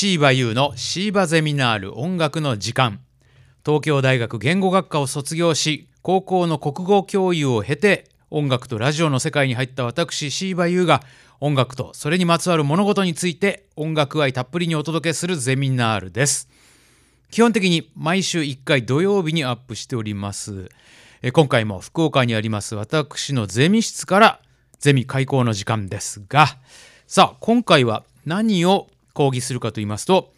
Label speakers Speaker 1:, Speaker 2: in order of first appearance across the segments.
Speaker 1: シーバユーのシーバゼミナール音楽の時間。東京大学言語学科を卒業し高校の国語教諭を経て音楽とラジオの世界に入った私シーバユーが音楽とそれにまつわる物事について音楽愛たっぷりにお届けするゼミナールです。基本的に毎週1回土曜日にアップしております。今回も福岡にあります私のゼミ室からゼミ開講の時間ですが。さあ今回は何を講義するかと言いますと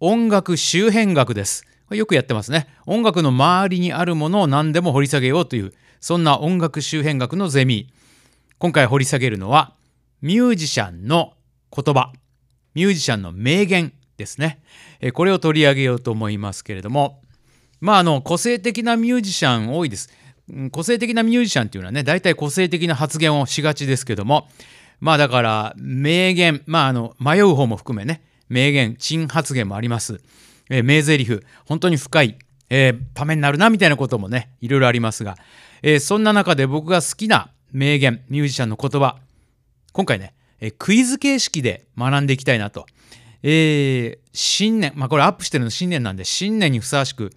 Speaker 1: 音楽周辺学です。よくやってますね。音楽の周りにあるものを何でも掘り下げようというそんな音楽周辺学のゼミ。今回掘り下げるのはミュージシャンの言葉。ミュージシャンの名言ですね。これを取り上げようと思いますけれどもまああの個性的なミュージシャン多いです。個性的なミュージシャンっていうのはね大体個性的な発言をしがちですけどもまあだから名言まああの迷う方も含めね名言珍発言もあります、えー、名台詞本当に深い、えー、ためになるなみたいなこともねいろいろありますが、えー、そんな中で僕が好きな名言ミュージシャンの言葉今回ね、えー、クイズ形式で学んでいきたいなと、えー、新年まあこれアップしてるの新年なんで新年にふさわしく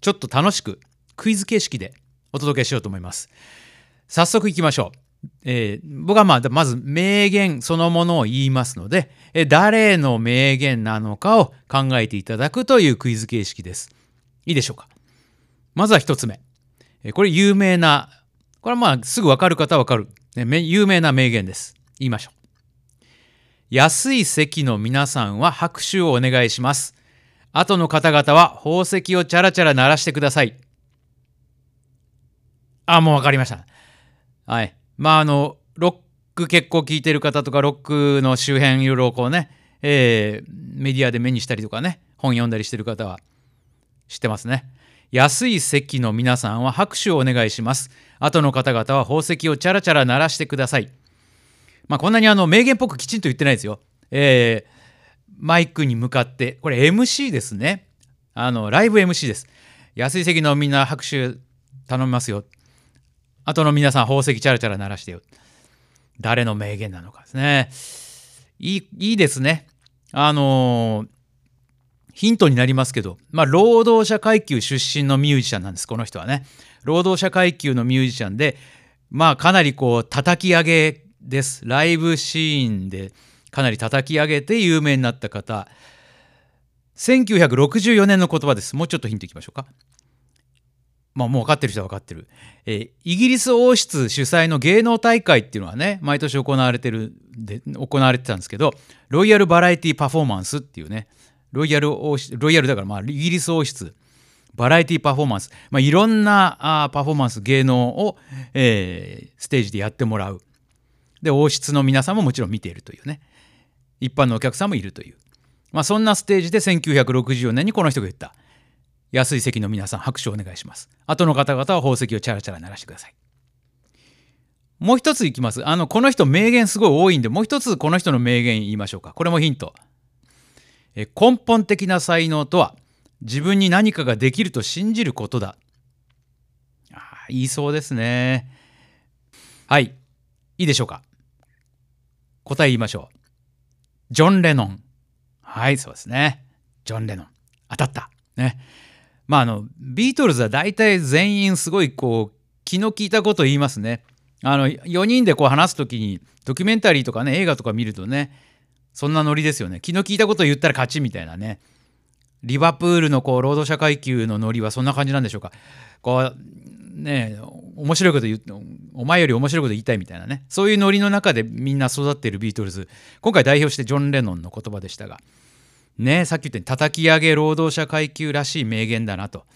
Speaker 1: ちょっと楽しくクイズ形式でお届けしようと思います。早速いきましょう。えー、僕はまあまず名言そのものを言いますので、え、誰の名言なのかを考えていただくというクイズ形式です。いいでしょうかまずは一つ目。え、これ有名な、これはまあすぐわかる方はわかる、ね、有名な名言です。言いましょう。安い席の皆さんは拍手をお願いします。後の方々は宝石をチャラチャラ鳴らしてください。あ、もうわかりました。はい。まああのロック結構聴いてる方とかロックの周辺いろいろこうね、えー、メディアで目にしたりとかね本読んだりしてる方は知ってますね。安い席の皆さんは拍手をお願いします。後の方々は宝石をチャラチャラ鳴らしてください。まあこんなにあの名言っぽくきちんと言ってないですよ。えー、マイクに向かって、これ MC ですね。あの、ライブ MC です。安い席のみんな拍手頼みますよ。後の皆さん宝石チャラチャラ鳴らしてよ。誰の名言なのかですね。いいいいですね。あのー、ヒントになりますけど、まあ、労働者階級出身のミュージシャンなんです、この人はね。労働者階級のミュージシャンで、まあ、かなりこう、叩き上げです。ライブシーンでかなり叩き上げて有名になった方。1964年の言葉です。もうちょっとヒントいきましょうか。まあ、もう分かってる人は分かってる、えー、イギリス王室主催の芸能大会っていうのはね毎年行われてるで行われてたんですけどロイヤルバラエティパフォーマンスっていうねロイヤル王室ロイヤルだからまあイギリス王室バラエティパフォーマンス、まあ、いろんなあパフォーマンス芸能を、えー、ステージでやってもらう。で王室の皆さんももちろん見ているというね。一般のお客さんもいるという、まあ、そんなステージで1964年にこの人が言った「安い席の皆さん拍手をお願いします。後の方々は宝石をチャラチャラ鳴らしてください。もう一ついきます。あのこの人名言すごい多いんでもう一つこの人の名言言いましょうか。これもヒント。え根本的な才能とは自分に何かができると信じることだ。ああ言いそうですね。はい。いいでしょうか。答え言いましょう。ジョン・レノン。はいそうですね。ジョン・レノン。当たった。ね。まああのビートルズは大体全員すごいこう気の利いたこと言いますね。あの4人でこう話す時にドキュメンタリーとかね映画とか見るとねそんなノリですよね。気の利いたこと言ったら勝ちみたいなね。リバプールのこう労働者階級のノリはそんな感じなんでしょうか。こうね面白いこと言うお前より面白いこと言いたいみたいなね。そういうノリの中でみんな育っているビートルズ。今回代表してジョン・レノンの言葉でしたがねさっき言ったように叩き上げ労働者階級らしい名言だなと。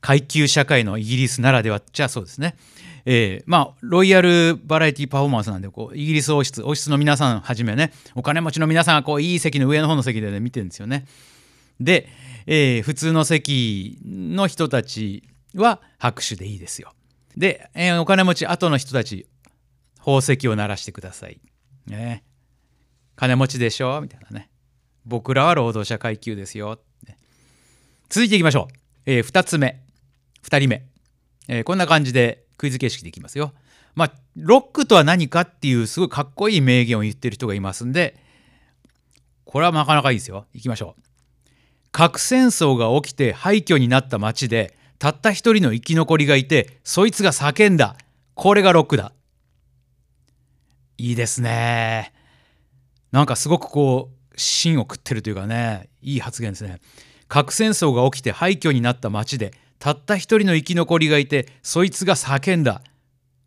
Speaker 1: 階級社会のイギリスならではじゃあそうですね。えー、まあロイヤルバラエティパフォーマンスなんでこうイギリス王室王室の皆さんはじめねお金持ちの皆さんがこういい席の上の方の席で、ね、見てるんですよね。で、えー、普通の席の人たちは拍手でいいですよ。で、えー、お金持ち後の人たち宝石を鳴らしてください。ね。金持ちでしょ？みたいなね。僕らは労働者階級ですよ。続いていきましょう。えー、2つ目。2人目、えー、こんな感じでクイズ形式でいきますよ。まあ、ロックとは何かっていうすごいかっこいい名言を言ってる人がいますんで、これはなかなかいいですよ。行きましょう。核戦争が起きて廃墟になった町で、たった一人の生き残りがいて、そいつが叫んだ。これがロックだ。いいですね。なんかすごくこう、芯を食ってるというかね、いい発言ですね。核戦争が起きて廃墟になった町で、たった一人の生き残りがいて、そいつが叫んだ。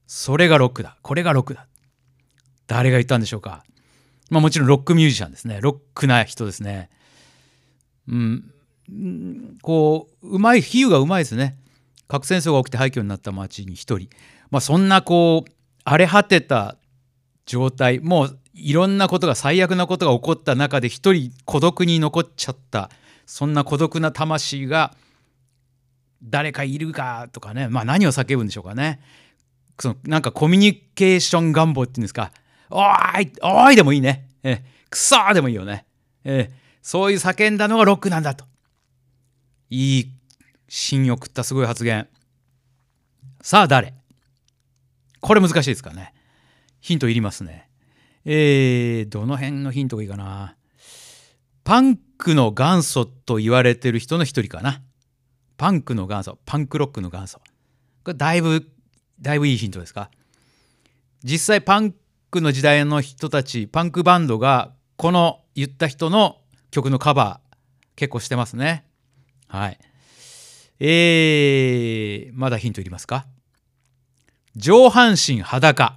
Speaker 1: それがロックだ。これがロックだ。誰が言ったんでしょうか。まあもちろんロックミュージシャンですね。ロックな人ですね。うん。こう、うまい、比喩がうまいですね。核戦争が起きて廃墟になった町に一人。まあそんなこう、荒れ果てた状態、もういろんなことが最悪なことが起こった中で一人孤独に残っちゃった。そんな孤独な魂が誰かいるかとかね、まあ何を叫ぶんでしょうかね。そのなんかコミュニケーション願望っていうんですか。おーいおーいでもいいね。えくそーでもいいよね。えそういう叫んだのがロックなんだと。いい芯を食ったすごい発言。さあ誰？これ難しいですかね。ヒントいりますね。えー、どの辺のヒントがいいかな。パンクの元祖と言われてる人の一人かな。パンクの元祖、パンクロックの元祖。これだいぶ、だいぶいいヒントですか。実際パンクの時代の人たち、パンクバンドがこの言った人の曲のカバー結構してますね。はい。えー、まだヒントいりますか上半身裸。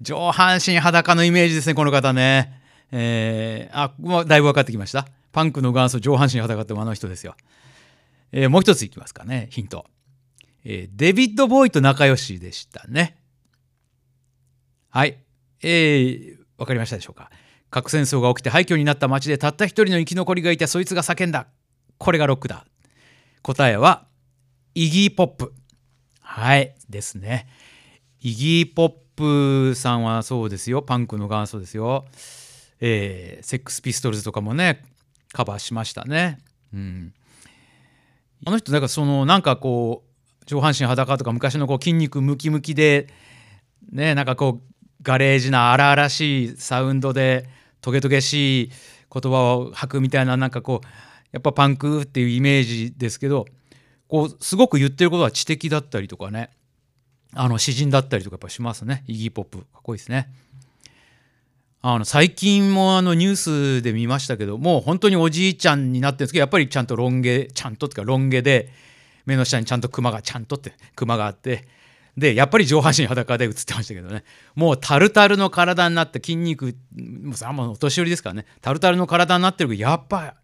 Speaker 1: 上半身裸のイメージですね、この方ね。えー、あ、もうだいぶ分かってきました。パンクの元祖上半身裸ってあの人ですよ。えー、もう一ついきますかね、ヒント。えー、デビッド・ボーイと仲良しでしたね。はい。えー、わかりましたでしょうか。核戦争が起きて廃墟になった町でたった一人の生き残りがいてそいつが叫んだ。これがロックだ。答えは、イギー・ポップ。はい。ですね。イギー・ポップさんはそうですよ。パンクの元祖ですよ。えー、セックスピストルズとかもね、カバーしましたね。うん、あの人だかそのなんかこう上半身裸とか昔のこう筋肉ムキムキでねなんかこうガレージな荒々しいサウンドでトゲトゲしい言葉を吐くみたいななんかこうやっぱパンクっていうイメージですけどこうすごく言ってることは知的だったりとかねあの詩人だったりとかやっぱしますね。イギーポップかっこいいですね。あの最近もあのニュースで見ましたけどもう本当におじいちゃんになってるんですけどやっぱりちゃんとロン毛ちゃんとっていうかロン毛で目の下にちゃんとクマがちゃんとってクマがあってでやっぱり上半身裸で映ってましたけどね。もうタルタルの体になって筋肉もうさもうお年寄りですからね。タルタルの体になってるけどやっぱ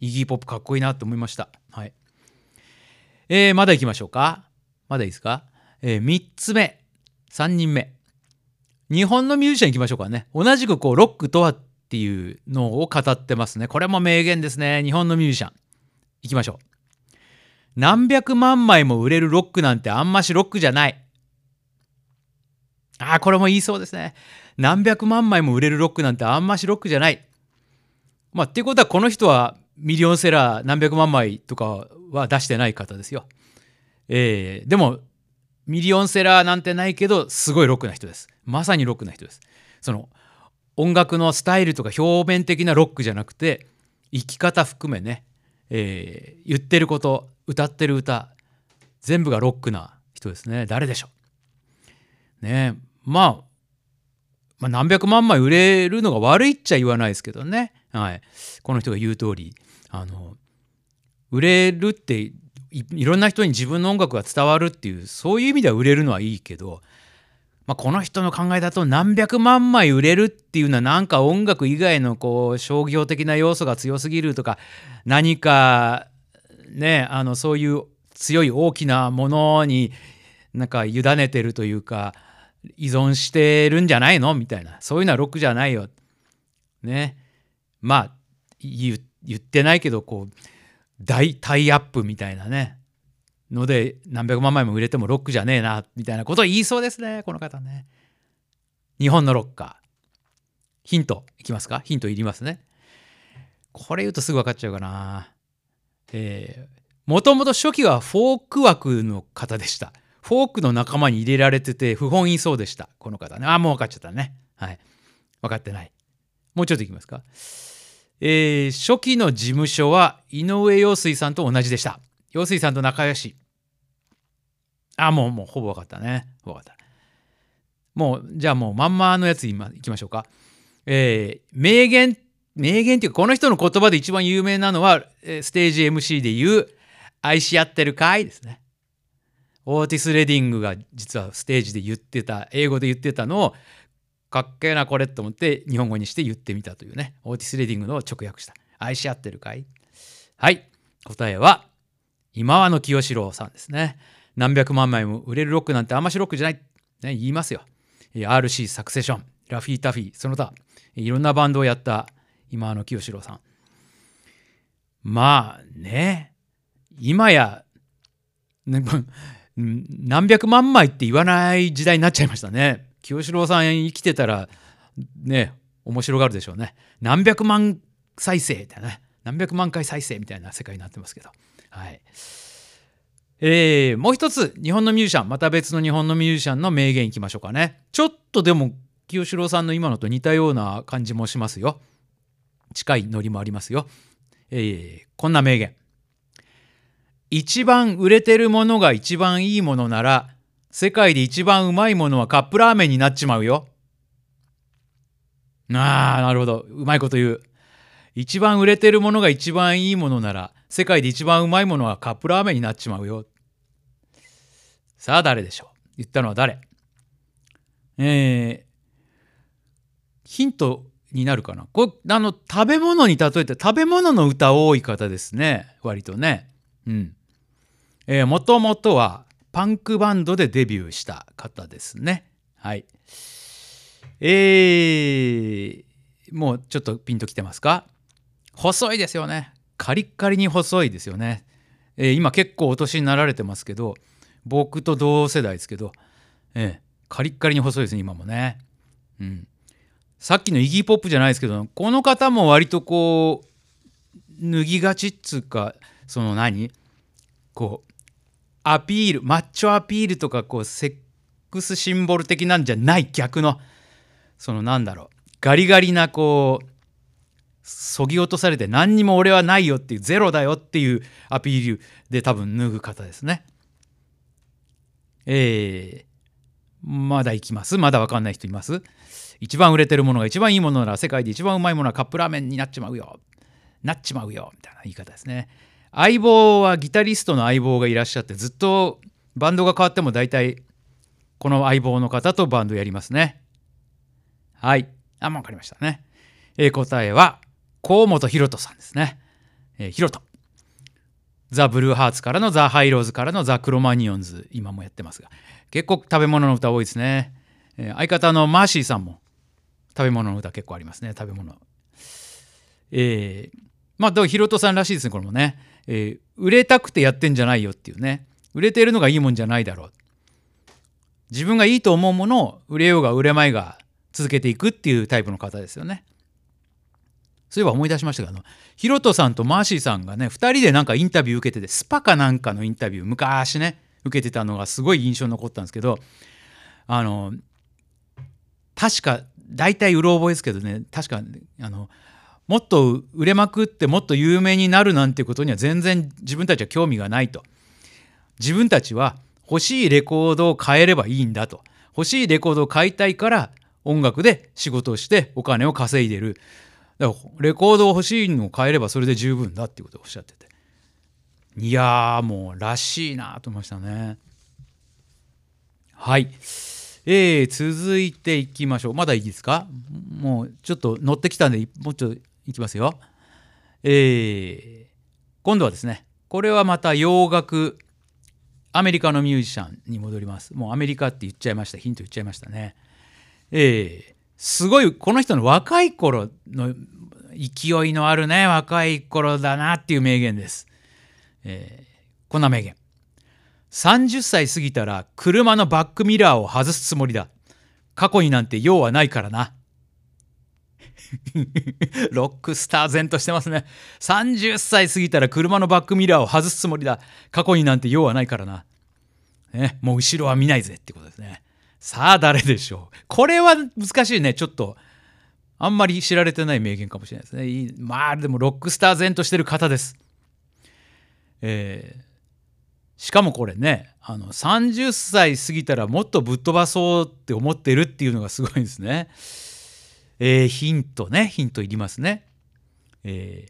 Speaker 1: イギーポップかっこいいなと思いました。はい。えー、まだ行きましょうか。まだいいですか、えー、3つ目3人目日本のミュージシャン行きましょうかね。同じくこうロックとはっていうのを語ってますね。これも名言ですね。日本のミュージシャン。行きましょう。何百万枚も売れるロックなんてあんましロックじゃない。ああ、これも言いそうですね。何百万枚も売れるロックなんてあんましロックじゃない。まあ、っていうことはこの人はミリオンセラー何百万枚とかは出してない方ですよ。えー、でもミリオンセラーなんてないけどすごいロックな人です。まさにロックな人です。その音楽のスタイルとか表面的なロックじゃなくて生き方含めね、えー、言ってること歌ってる歌全部がロックな人ですね。誰でしょう。ねまあ、まあ、何百万枚売れるのが悪いっちゃ言わないですけどね、はい、この人が言う通りあの売れるっていろんな人に自分の音楽が伝わるっていうそういう意味では売れるのはいいけど、まあ、この人の考えだと何百万枚売れるっていうのはなんか音楽以外のこう商業的な要素が強すぎるとか何かねあのそういう強い大きなものになんか委ねてるというか依存してるんじゃないの？みたいな。そういうのはロックじゃないよ。ね。まあ言ってないけどこう大タイアップみたいなね。ので何百万枚も売れてもロックじゃねえなみたいなことを言いそうですねこの方ね。日本のロッカー。ヒントいきますか？ヒントいりますね。これ言うとすぐ分かっちゃうかな。えー、もともと初期はフォーク枠の方でした。フォークの仲間に入れられてて不本意そうでしたこの方ね。あもう分かっちゃったね。はい。分かってない。もうちょっといきますか？えー、初期の事務所は井上陽水さんと同じでした。陽水さんと仲良し。あ、もう、もう、ほぼ分かったね。分かった。もう、じゃあもう、まんまのやつ今、いきましょうか。えー、名言、名言っていうか、この人の言葉で一番有名なのは、ステージ MC で言う、愛し合ってるかいですね。オーティス・レディングが実はステージで言ってた、英語で言ってたのを、かっけえなこれと思って日本語にして言ってみたというね、オーティス・レディングの直訳した。愛し合ってるかい？はい。答えは、今和の清志郎さんですね。何百万枚も売れるロックなんてあんましロックじゃない。ね、言いますよ。RC サクセション、ラフィー・タフィー、その他、いろんなバンドをやった今和の清志郎さん。まあね、今や、何百万枚って言わない時代になっちゃいましたね。清志郎さん生きてたらね面白がるでしょうね。何百万再生みたいなね。何百万回再生みたいな世界になってますけど。はい。えー、もう一つ日本のミュージシャン。また別の日本のミュージシャンの名言いきましょうかね。ちょっとでも清志郎さんの今のと似たような感じもしますよ。近いノリもありますよ、えー、こんな名言。一番売れてるものが一番いいものなら世界で一番うまいものはカップラーメンになっちまうよ。ああ、なるほど。うまいこと言う。一番売れてるものが一番いいものなら、世界で一番うまいものはカップラーメンになっちまうよ。さあ、誰でしょう？言ったのは誰？えー、ヒントになるかな？こあの、食べ物に例えて、食べ物の歌多い方ですね。割とね。うん。えー、もともとは、パンクバンドでデビューした方ですね。はい。えー、もうちょっとピンときてますか？細いですよね。カリッカリに細いですよね。えー、今結構お年になられてますけど、僕と同世代ですけど、えー、カリッカリに細いですね、今もね。うん。さっきのイギーポップじゃないですけど、この方も割とこう、脱ぎがちっつうか、その何？こう、アピールマッチョアピールとかこうセックスシンボル的なんじゃない逆のそのなんだろうガリガリなこうそぎ落とされて何にも俺はないよっていうゼロだよっていうアピールで多分脱ぐ方ですね。えー、まだいきます？まだわかんない人います？一番売れてるものが一番いいものなら世界で一番うまいものはカップラーメンになっちまうよなっちまうよみたいな言い方ですね。相棒はギタリストの相棒がいらっしゃってずっとバンドが変わっても大体この相棒の方とバンドやりますね。はい。あ、もう分かりましたね。えー、答えは河本ロ人さんですね。えー、ヒロト。ザ・ブルーハーツからのザ・ハイローズからのザ・クロマニオンズ今もやってますが結構食べ物の歌多いですね。えー、相方のマーシーさんも食べ物の歌結構ありますね食べ物。えー、まあだからヒロトさんらしいですねこれもね。えー、売れたくてやってんじゃないよっていうね。売れてるのがいいもんじゃないだろう。自分がいいと思うものを売れようが売れまいが続けていくっていうタイプの方ですよね。そういえば思い出しましたけどヒロトさんとマーシーさんがね2人でなんかインタビュー受けててスパかなんかのインタビュー昔ね受けてたのがすごい印象に残ったんですけどあの確か大体うろ覚えですけどね確かあのもっと売れまくってもっと有名になるなんてことには全然自分たちは興味がないと。自分たちは欲しいレコードを買えればいいんだと。欲しいレコードを買いたいから音楽で仕事をしてお金を稼いでる。だからレコードを欲しいのを買えればそれで十分だっていうことをおっしゃってて。いやーもうらしいなと思いましたね。はい。えー、続いていきましょう。まだいいですか？もうちょっと乗ってきたんでもうちょっといきますよ。えー、今度はですね、これはまた洋楽、アメリカのミュージシャンに戻ります。もうアメリカって言っちゃいました。ヒント言っちゃいましたね。えー、すごい、この人の若い頃の勢いのあるね、若い頃だなっていう名言です。えー、こんな名言。30歳過ぎたら車のバックミラーを外すつもりだ。過去になんて用はないからな。ロックスター前としてますね。30歳過ぎたら車のバックミラーを外すつもりだ。過去になんて用はないからな。ね、もう後ろは見ないぜってことですね。さあ誰でしょう。これは難しいね。ちょっと。あんまり知られてない名言かもしれないですねいいまあでもロックスター前としてる方ですえーしかもこれねあの30歳過ぎたらもっとぶっ飛ばそうって思ってるっていうのがすごいですね。えー、ヒントねヒントいりますね。え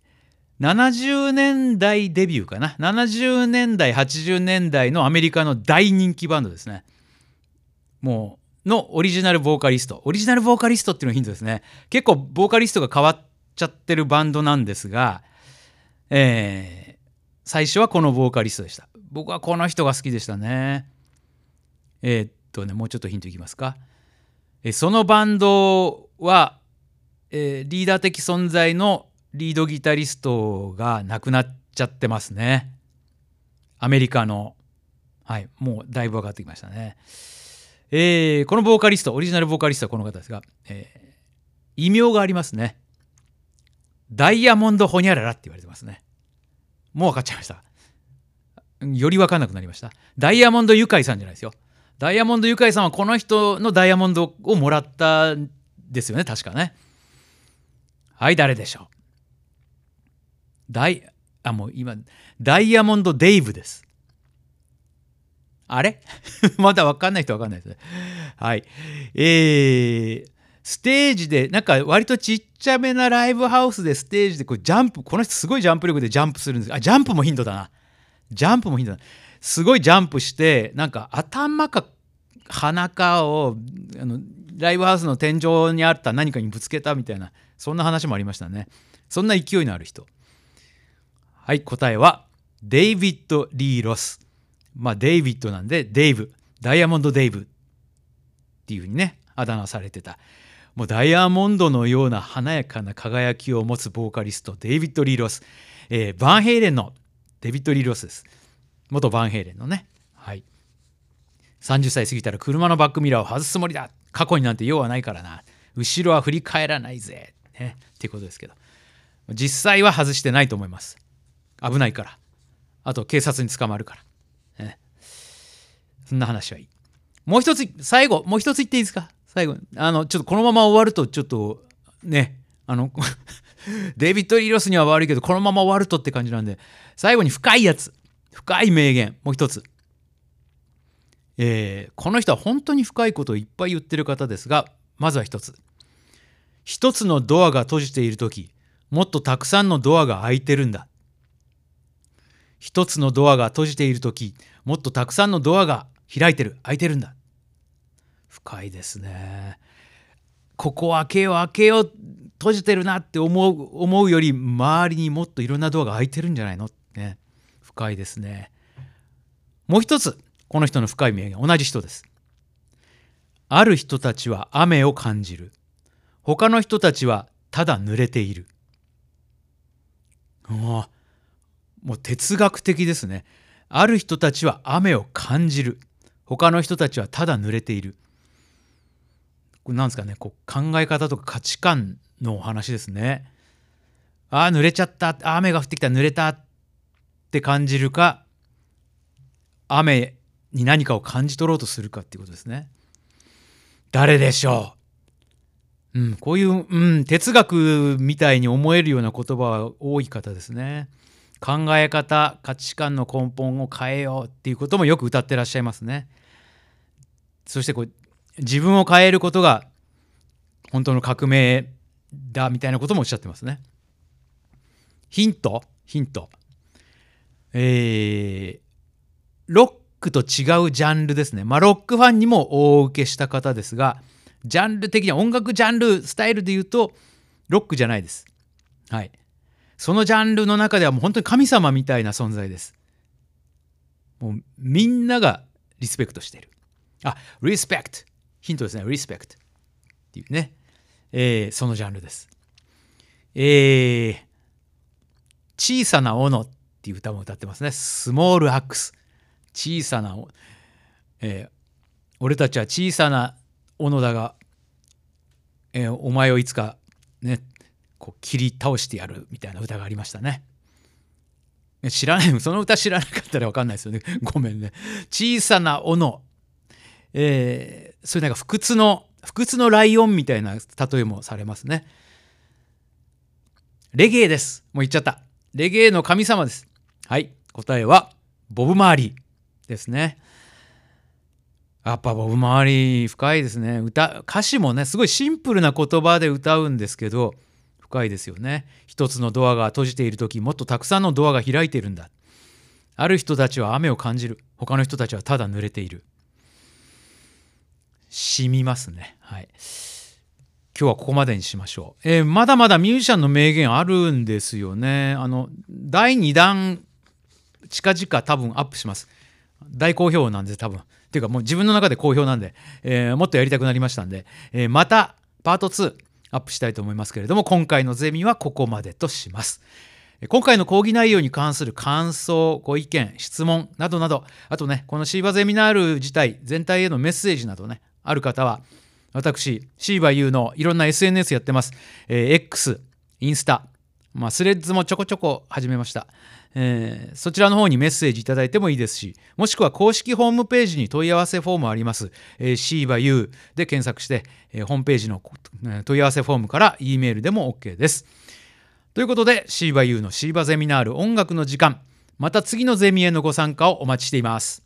Speaker 1: ー、70年代デビューかな70年代80年代のアメリカの大人気バンドですね。もうのオリジナルボーカリストオリジナルボーカリストっていうのがヒントですね。結構ボーカリストが変わっちゃってるバンドなんですが、えー、最初はこのボーカリストでした。僕はこの人が好きでしたね。えー、っとねもうちょっとヒントいきますか。えそのバンドは、えー、リーダー的存在のリードギタリストが亡くなっちゃってますね。アメリカの。はい、もうだいぶ分かってきましたね。えー、このボーカリスト、オリジナルボーカリストはこの方ですが、えー、異名がありますね。ダイヤモンドホニャララって言われてますね。もう分かっちゃいました。より分かんなくなりましたダイヤモンドユカイさんじゃないですよダイヤモンドユカイさんはこの人のダイヤモンドをもらったですよね確かね。はい誰でしょう？ダイあもう今ダイヤモンドデイブです。あれ？まだ分かんない人分かんないですね。はい。えー、ステージでなんか割とちっちゃめなライブハウスでステージでこうジャンプこの人すごいジャンプ力でジャンプするんです。あジャンプもヒントだな。ジャンプもいいんだすごいジャンプしてなんか頭か鼻かをあのライブハウスの天井にあった何かにぶつけたみたいなそんな話もありましたねそんな勢いのある人はい答えはデイビッド・リー・ロスまあデイビッドなんでデイブダイヤモンド・デイブっていうふうにねあだ名されてたもうダイヤモンドのような華やかな輝きを持つボーカリストデイビッド・リー・ロス、えー、バンヘイレンのデビッド・リー・ロスです。元バンヘイレンのね。はい。30歳過ぎたら車のバックミラーを外すつもりだ。過去になんて用はないからな。後ろは振り返らないぜ。ね。っていうことですけど。実際は外してないと思います。危ないから。あと警察に捕まるから。ね。そんな話はいい。もう一つ、最後、もう一つ言っていいですか？最後。あの、ちょっとこのまま終わると、ちょっと、ね、あの デイビッド・リロスには悪いけど、このまま終わるとって感じなんで、最後に深いやつ。深い名言。もう一つ。えー、この人は本当に深いことをいっぱい言ってる方ですが、まずは一つ。一つのドアが閉じている時、もっとたくさんのドアが開いてるんだ。一つのドアが閉じている時、もっとたくさんのドアが開いてる、開いてるんだ。深いですね。ここ開けよ開けよ閉じてるなって思う思うより周りにもっといろんなドアが開いてるんじゃないの？ね深いですねもう一つこの人の深い名言同じ人です。ある人たちは雨を感じる。他の人たちはただ濡れている。もう哲学的ですね。ある人たちは雨を感じる。他の人たちはただ濡れている。これなんですかね。こう考え方とか価値観のお話ですね。ああ濡れちゃった。雨が降ってきた。濡れた。って感じるか。雨に何かを感じ取ろうとするかっていうことですね。誰でしょう、うん、こういう、うん、哲学みたいに思えるような言葉は多い方ですね。考え方価値観の根本を変えようっていうこともよく歌ってらっしゃいますね。そしてこう自分を変えることが本当の革命だみたいなこともおっしゃってますね。ヒントヒント。えー、ロックと違うジャンルですね。まあロックファンにも大受けした方ですが、ジャンル的には音楽ジャンル、スタイルで言うとロックじゃないです。はい。そのジャンルの中ではもう本当に神様みたいな存在です。もうみんながリスペクトしている。あ、リスペクト。ヒントですね。リスペクト。っていうね。えー、そのジャンルです。えー、小さな斧っていう歌も歌ってますね。スモールアックス。小さな、えー、俺たちは小さな斧だが、えー、お前をいつかね、こう切り倒してやるみたいな歌がありましたね。知らない、その歌知らなかったら分かんないですよね。ごめんね。小さな斧。えー、そういうなんか不屈の不屈のライオンみたいな例えもされますね。レゲエですもう言っちゃったレゲエの神様ですはい答えはボブ・マーリーですね。やっぱボブ・マーリー深いですね。歌歌詞もねすごいシンプルな言葉で歌うんですけど深いですよね。一つのドアが閉じている時もっとたくさんのドアが開いているんだ。ある人たちは雨を感じる。他の人たちはただ濡れている。染みますね。はい。今日はここまでにしましょう、えー、まだまだミュージシャンの名言あるんですよね。あの第2弾近々多分アップします。大好評なんで多分。っていうかもう自分の中で好評なんで、えー、もっとやりたくなりましたんで、えー、またパート2アップしたいと思いますけれども今回のゼミはここまでとします。今回の講義内容に関する感想ご意見質問などなどあとねこのシーバゼミナール自体全体へのメッセージなどねある方は私シーバ U のいろんな SNS やってます、えー、X インスタまあ、スレッズもちょこちょこ始めました、えー、そちらの方にメッセージいただいてもいいですしもしくは公式ホームページに問い合わせフォームあります、えー、シーバ U で検索して、えー、ホームページの問い合わせフォームから E メールでも OK です。ということでシーバ U のシーバゼミナール音楽の時間。また次のゼミへのご参加をお待ちしています。